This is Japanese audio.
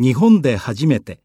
日本で初めて。